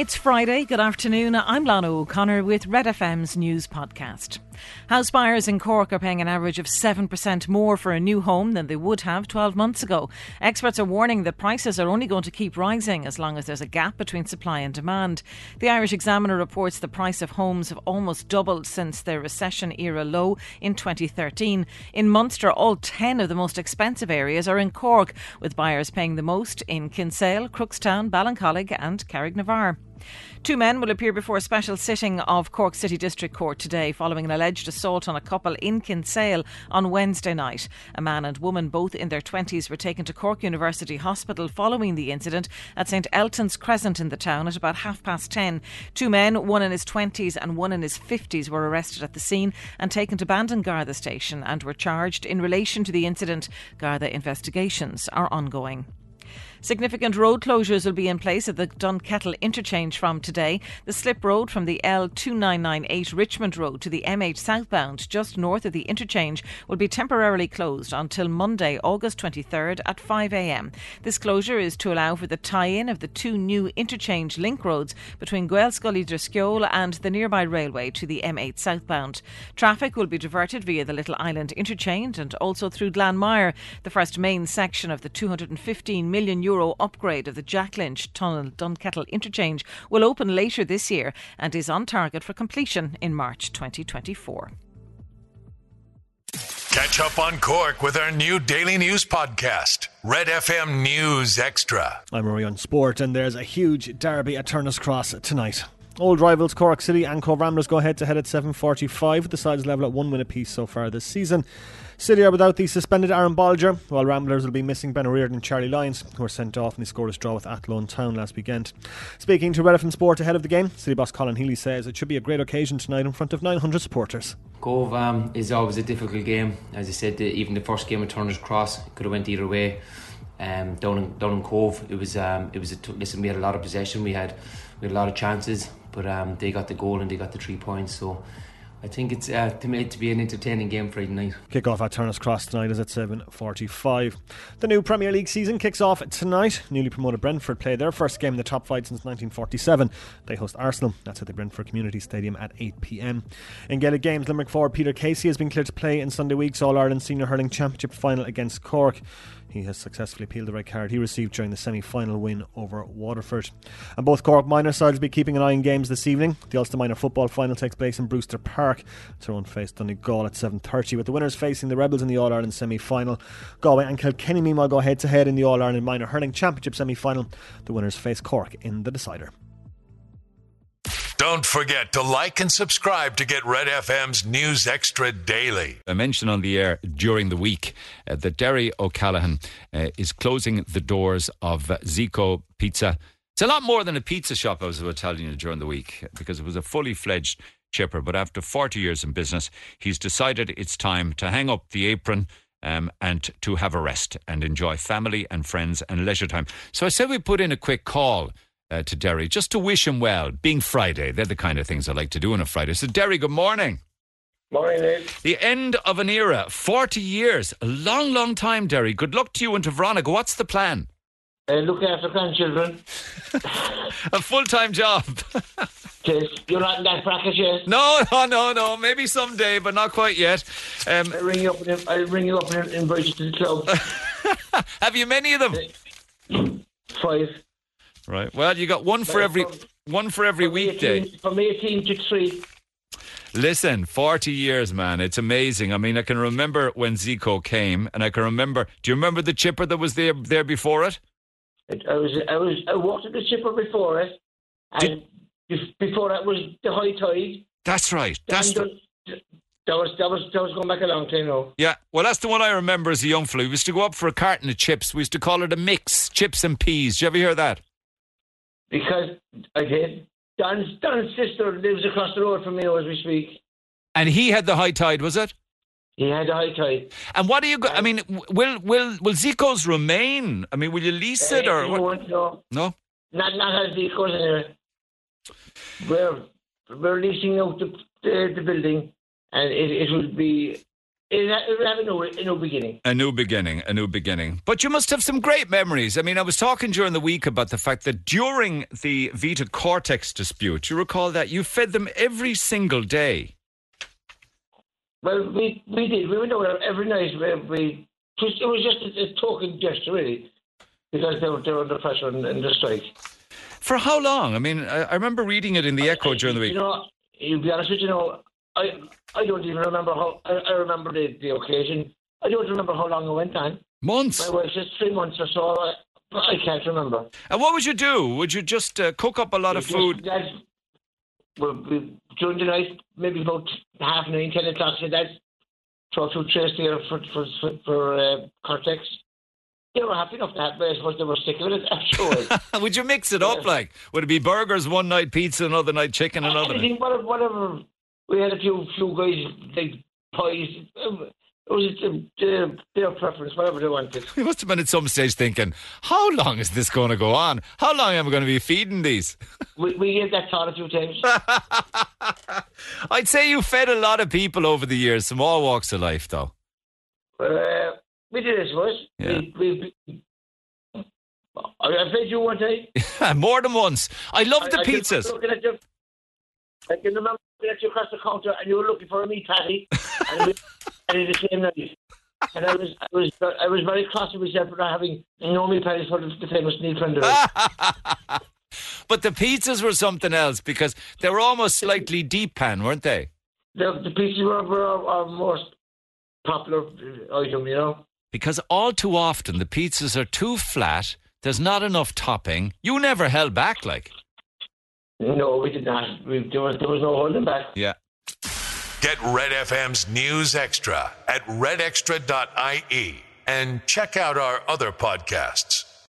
It's Friday. Good afternoon. I'm Lana O'Connor with Red FM's news podcast. House buyers in Cork are paying an average of 7% more for a new home than they would have 12 months ago. Experts are warning that prices are only going to keep rising as long as there's a gap between supply and demand. The Irish Examiner reports the price of homes have almost doubled since their recession era low in 2013. In Munster, all 10 of the most expensive areas are in Cork, with buyers paying the most in Kinsale, Crookstown, Ballincollig, and Carrignavar. Two men will appear before a special sitting of Cork City District Court today following an alleged assault on a couple in Kinsale on Wednesday night. A man and woman, both in their 20s, were taken to Cork University Hospital following the incident at St Elton's Crescent in the town at about half past 10. Two men, one in his 20s and one in his 50s, were arrested at the scene and taken to Bandon Garda station and were charged in relation to the incident. Garda investigations are ongoing. Significant road closures will be in place at the Dunkettle interchange from today. The slip road from the L2998 Richmond Road to the M8 southbound, just north of the interchange, will be temporarily closed until Monday, August 23rd at 5am. This closure is to allow for the tie in of the two new interchange link roads between Gaelscully Dreskiola and the nearby railway to the M8 southbound. Traffic will be diverted via the Little Island interchange and also through Glanmire, the first main section of the 215 million euro euro upgrade of the Jack Lynch Tunnel Dunkettle interchange will open later this year and is on target for completion in March 2024. Catch up on Cork with our new daily news podcast, Red FM News Extra. I'm Rory on Sport, and there's a huge derby at Turner's Cross tonight. Old rivals Cork City and Cobh Ramblers go head to head at 7.45. The sides level at one win apiece so far this season. City are without the suspended Aaron Bolger, while Ramblers will be missing Ben O'Riordan and Charlie Lyons, who were sent off in the scoreless draw with Athlone Town last weekend. Speaking to Relevant Sport ahead of the game, City boss Colin Healy says it should be a great occasion tonight in front of 900 supporters. Cobh um, is always a difficult game. As I said, even the first game at Turner's Cross could have went either way. Um, down in down in Cobh, it was um, it was a t- listen. We had a lot of possession. We had we had a lot of chances, but um, they got the goal and they got the three points. So I think it's uh, made to be an entertaining game Friday night. Kick off at Turner's Cross tonight is at 7.45. The new Premier League season kicks off tonight. Newly promoted Brentford play their first game in the top flight since 1947. They host Arsenal. That's at the Brentford Community Stadium at 8pm. In Gaelic games, Limerick forward Peter Casey has been cleared to play in Sunday week's All-Ireland Senior Hurling Championship final against Cork. He has successfully appealed the red card he received during the semi final win over Waterford. And both Cork minor sides will be keeping an eye on games this evening. The Ulster Minor football final takes place in Brewster Park. Tyrone face Donegal at 7.30, with the winners facing the Rebels in the All Ireland semi final. Galway and Kilkenny meanwhile go head to head in the All Ireland Minor Hurling Championship semi final. The winners face Cork in the decider. Don't forget to like and subscribe to get Red FM's News Extra daily. I mentioned on the air during the week uh, that Derry O'Callaghan uh, is closing the doors of Zico Pizza. It's a lot more than a pizza shop, I was telling you during the week, because it was a fully fledged chipper. But after 40 years in business, he's decided it's time to hang up the apron. Um, and to have a rest and enjoy family and friends and leisure time. So I said we put in a quick call uh, to Derry just to wish him well. Being Friday, they're the kind of things I like to do on a Friday. So, Derry, good morning. Morning. The end of an era, 40 years, a long, long time, Derry. Good luck to you and to Veronica. What's the plan? Uh, look after grandchildren. a full time job. You're not in that bracket yet. No, no, no, no. Maybe someday, but not quite yet. Um, I'll ring you up and I'll ring you up and invite you to the club. have you many of them? Five. Right. Well, you got one for every one for every From weekday. 18 From 18 to 3. Listen, 40 years, man. It's amazing. I mean, I can remember when Zico came, and I can remember. Do you remember the chipper that was there there before it? It- I was, I was, I walked at the chipper before it. And bef- before that was the high tide. That's right. That's the, the- that was, that was, that was going back a long time now. yeah. Well, that's the one I remember as a young fella. We used to go up for a carton of chips. We used to call it a mix, chips and peas. Did you ever hear that? Because, again, Don's, Don's sister lives across the road from me as we speak. And he had the high tide, was it? He had a high tide. And what do you? Go, I mean, will will will Zico's remain? I mean, will you lease it or Uh, what? no, No. Not not as goes anyway. We're we're leasing out the the, the building, and it, it will be It will have a new, a new beginning. A new beginning, a new beginning. But you must have some great memories. I mean, I was talking during the week about the fact that during the Vita Cortex dispute, you recall that you fed them every single day. Well, we we did. We went over every night. We, we it was just a, a token gesture, really, because they were, they were under pressure in, in the strike. For how long? I mean, I, I remember reading it in the Echo during the week. You know, you'll be honest with you, you know, I I don't even remember how. I, I remember the, the occasion. I don't remember how long it went on. Months. My was just three months or so. I, I can't remember. And what would you do? Would you just uh, cook up a lot of food? That's, well, we, during the night, maybe about half nine, ten o'clock, so that's throw two trays there for for for, for uh, Cortex. They were happy enough to have, but I suppose they were sick of it afterwards. would you mix it up like? Would it be burgers one night, pizza another night, chicken another Anything, night? Whatever, whatever. We had a few few guys like pies. It was uh, their preference, whatever they wanted. You must have been at some stage thinking, how long is this going to go on? How long am I going to be feeding these? we, we gave that thought a few times. I'd say you fed a lot of people over the years, from all walks of life, though. Uh, we did, I suppose. Yeah. We, we, I, I fed you one day. More than once. I love the I, I can pizzas. at you- I can remember at you across the counter and you were looking for a meat patty. and we and the same night. And I was, I was, I was very cross with myself for not having no meat patties for the, the famous Neil. But the pizzas were something else because they were almost slightly deep pan, weren't they? the, the pizzas were, were our, our most popular item, you know. Because all too often the pizzas are too flat, there's not enough topping. You never held back, like. No, we did not. We, there, was, there was no holding back. Yeah. Get Red FM's News Extra at redextra.ie and check out our other podcasts.